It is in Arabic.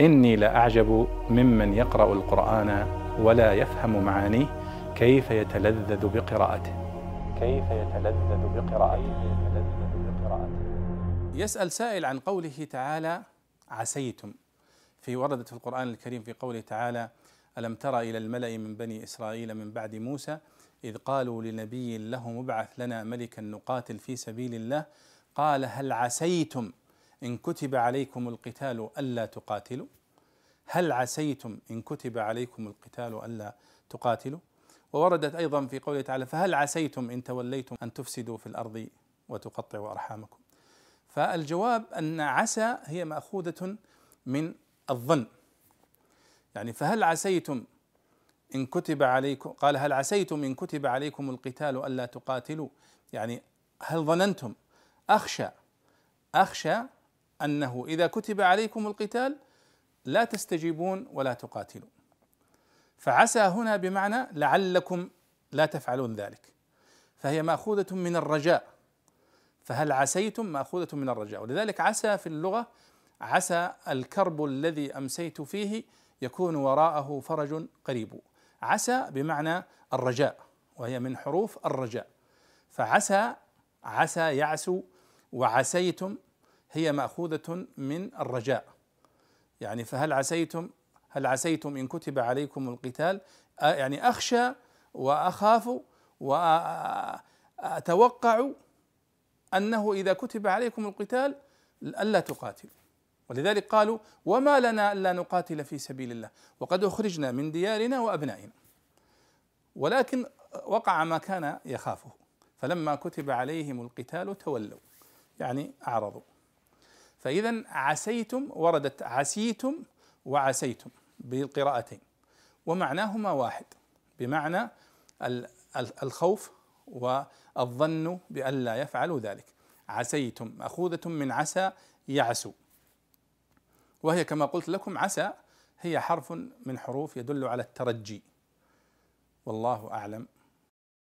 إني لأعجب ممن يقرأ القرآن ولا يفهم معانيه كيف يتلذذ بقراءته. كيف يتلذذ بقراءته. يسأل سائل عن قوله تعالى عسيتم في وردت في القرآن الكريم في قوله تعالى ألم تر إلى الملأ من بني إسرائيل من بعد موسى إذ قالوا لنبي له مبعث لنا ملكا نقاتل في سبيل الله؟ قال هل عسيتم؟ إن كتب عليكم القتال ألا تقاتلوا؟ هل عسيتم إن كتب عليكم القتال ألا تقاتلوا؟ ووردت أيضا في قوله تعالى فهل عسيتم إن توليتم أن تفسدوا في الأرض وتقطعوا أرحامكم؟ فالجواب أن عسى هي مأخوذة من الظن. يعني فهل عسيتم إن كتب عليكم قال هل عسيتم إن كتب عليكم القتال ألا تقاتلوا؟ يعني هل ظننتم؟ أخشى أخشى أنه إذا كتب عليكم القتال لا تستجيبون ولا تقاتلوا فعسى هنا بمعنى لعلكم لا تفعلون ذلك. فهي مأخوذة من الرجاء. فهل عسيتم؟ مأخوذة من الرجاء. ولذلك عسى في اللغة عسى الكرب الذي أمسيت فيه يكون وراءه فرج قريب. عسى بمعنى الرجاء وهي من حروف الرجاء. فعسى عسى يعسو وعسيتم هي مأخوذة من الرجاء. يعني فهل عسيتم هل عسيتم إن كتب عليكم القتال؟ يعني أخشى وأخاف وأتوقع أنه إذا كتب عليكم القتال ألا تقاتلوا. ولذلك قالوا وما لنا ألا نقاتل في سبيل الله. وقد أخرجنا من ديارنا وأبنائنا. ولكن وقع ما كان يخافه. فلما كتب عليهم القتال تولوا يعني أعرضوا. فاذا عسيتم وردت عسيتم وعسيتم بالقراءتين ومعناهما واحد بمعنى الخوف والظن بألا يفعلوا ذلك. عسيتم مأخوذة من عسى يعسو. وهي كما قلت لكم عسى هي حرف من حروف يدل على الترجي. والله أعلم.